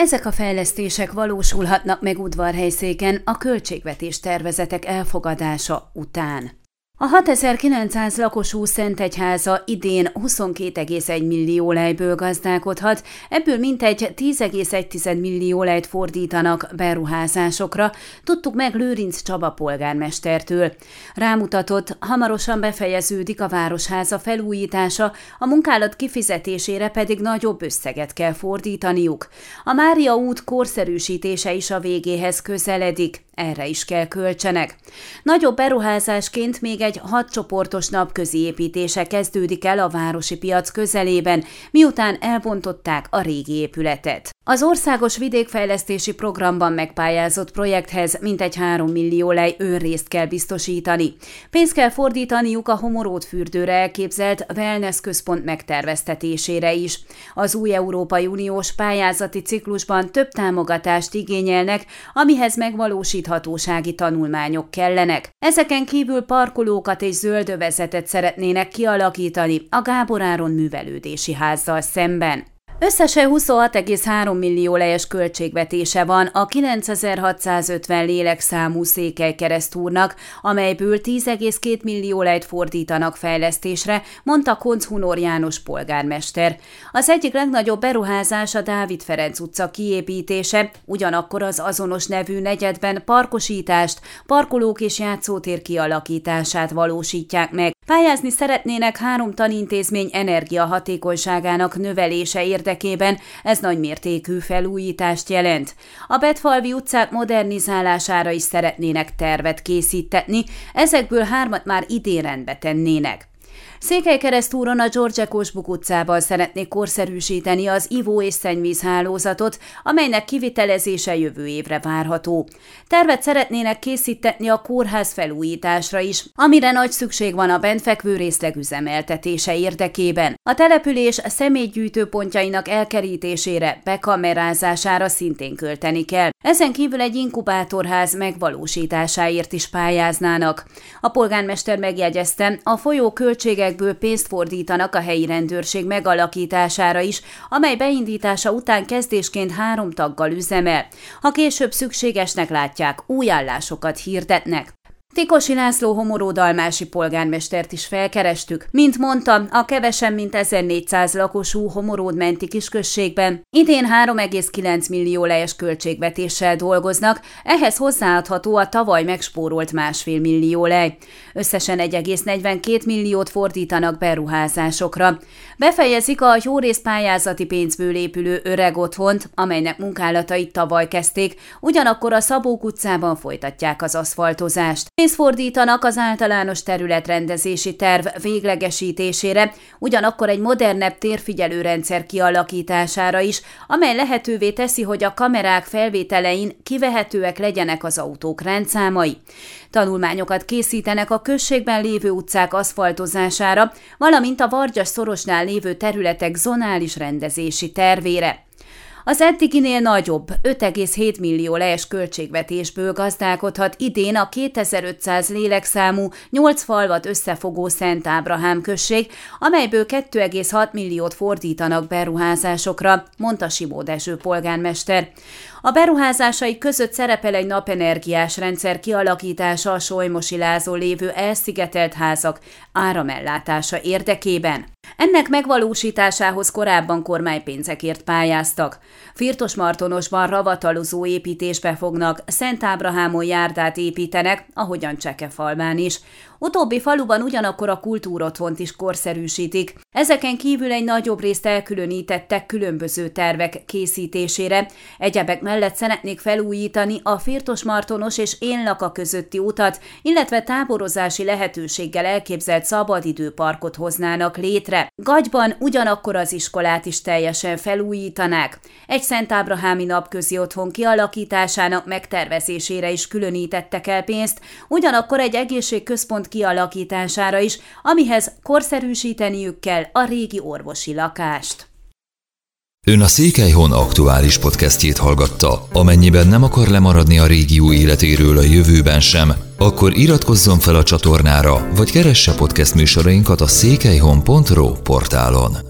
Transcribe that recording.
Ezek a fejlesztések valósulhatnak meg udvarhelyszéken a költségvetés tervezetek elfogadása után. A 6900 lakosú Szentegyháza idén 22,1 millió lejből gazdálkodhat, ebből mintegy 10,1 millió lejt fordítanak beruházásokra, tudtuk meg Lőrinc Csaba polgármestertől. Rámutatott, hamarosan befejeződik a városháza felújítása, a munkálat kifizetésére pedig nagyobb összeget kell fordítaniuk. A Mária út korszerűsítése is a végéhez közeledik, erre is kell költsenek. Nagyobb beruházásként még egy hatcsoportos napközi építése kezdődik el a városi piac közelében, miután elbontották a régi épületet. Az országos vidékfejlesztési programban megpályázott projekthez mintegy 3 millió lej önrészt kell biztosítani. Pénzt kell fordítaniuk a homorót fürdőre elképzelt wellness központ megterveztetésére is. Az új Európai Uniós pályázati ciklusban több támogatást igényelnek, amihez megvalósíthatósági tanulmányok kellenek. Ezeken kívül parkolókat és zöldövezetet szeretnének kialakítani a Gábor Áron művelődési házzal szemben. Összesen 26,3 millió lejes költségvetése van a 9650 lélekszámú Székely keresztúrnak, amelyből 10,2 millió lejt fordítanak fejlesztésre, mondta Konc Hunor János polgármester. Az egyik legnagyobb beruházás a Dávid Ferenc utca kiépítése, ugyanakkor az azonos nevű negyedben parkosítást, parkolók és játszótér kialakítását valósítják meg. Pályázni szeretnének három tanintézmény energiahatékonyságának növelése érdekében, ez nagymértékű felújítást jelent. A Betfalvi utcák modernizálására is szeretnének tervet készítetni, ezekből hármat már idén rendbe tennének. Székelykeresztúron a George Kosbuk utcában szeretnék korszerűsíteni az ivó- és szennyvízhálózatot, amelynek kivitelezése jövő évre várható. Tervet szeretnének készítetni a kórház felújításra is, amire nagy szükség van a bentfekvő részleg üzemeltetése érdekében. A település személygyűjtőpontjainak elkerítésére, bekamerázására szintén költeni kell. Ezen kívül egy inkubátorház megvalósításáért is pályáznának. A polgármester megjegyezte, a folyó költségek összegből pénzt fordítanak a helyi rendőrség megalakítására is, amely beindítása után kezdésként három taggal üzemel. Ha később szükségesnek látják, új állásokat hirdetnek. Tikosi László homoródalmási polgármestert is felkerestük. Mint mondtam, a kevesen mint 1400 lakosú homoród menti kisközségben idén 3,9 millió lejes költségvetéssel dolgoznak, ehhez hozzáadható a tavaly megspórolt másfél millió lej. Összesen 1,42 milliót fordítanak beruházásokra. Befejezik a jó pályázati pénzből épülő öreg otthont, amelynek munkálatait tavaly kezdték, ugyanakkor a Szabók utcában folytatják az aszfaltozást. Pénzt fordítanak az általános területrendezési terv véglegesítésére, ugyanakkor egy modernebb térfigyelőrendszer kialakítására is, amely lehetővé teszi, hogy a kamerák felvételein kivehetőek legyenek az autók rendszámai. Tanulmányokat készítenek a községben lévő utcák aszfaltozására, valamint a Vargyas szorosnál lévő területek zonális rendezési tervére. Az eddiginél nagyobb 5,7 millió lees költségvetésből gazdálkodhat idén a 2500 lélekszámú 8 falvat összefogó Szent Ábrahám község, amelyből 2,6 milliót fordítanak beruházásokra, mondta Simó Dezső polgármester. A beruházásai között szerepel egy napenergiás rendszer kialakítása a Solymosi lázon lévő elszigetelt házak áramellátása érdekében. Ennek megvalósításához korábban kormánypénzekért pályáztak. Firtos Martonosban ravatalozó építésbe fognak, Szent Ábrahámon járdát építenek, ahogyan Csekefalván is. Utóbbi faluban ugyanakkor a kultúrotthont is korszerűsítik. Ezeken kívül egy nagyobb részt elkülönítettek különböző tervek készítésére. Egyebek mellett szeretnék felújítani a Firtos Martonos és Énlaka közötti utat, illetve táborozási lehetőséggel elképzelt szabadidőparkot hoznának létre. Gagyban ugyanakkor az iskolát is teljesen felújítanák. Egy Szent Ábrahámi napközi otthon kialakításának megtervezésére is különítettek el pénzt, ugyanakkor egy egészségközpont kialakítására is, amihez korszerűsíteniük kell a régi orvosi lakást. Ön a Székelyhon aktuális podcastjét hallgatta. Amennyiben nem akar lemaradni a régió életéről a jövőben sem, akkor iratkozzon fel a csatornára, vagy keresse podcast műsorainkat a székelyhon.pro portálon.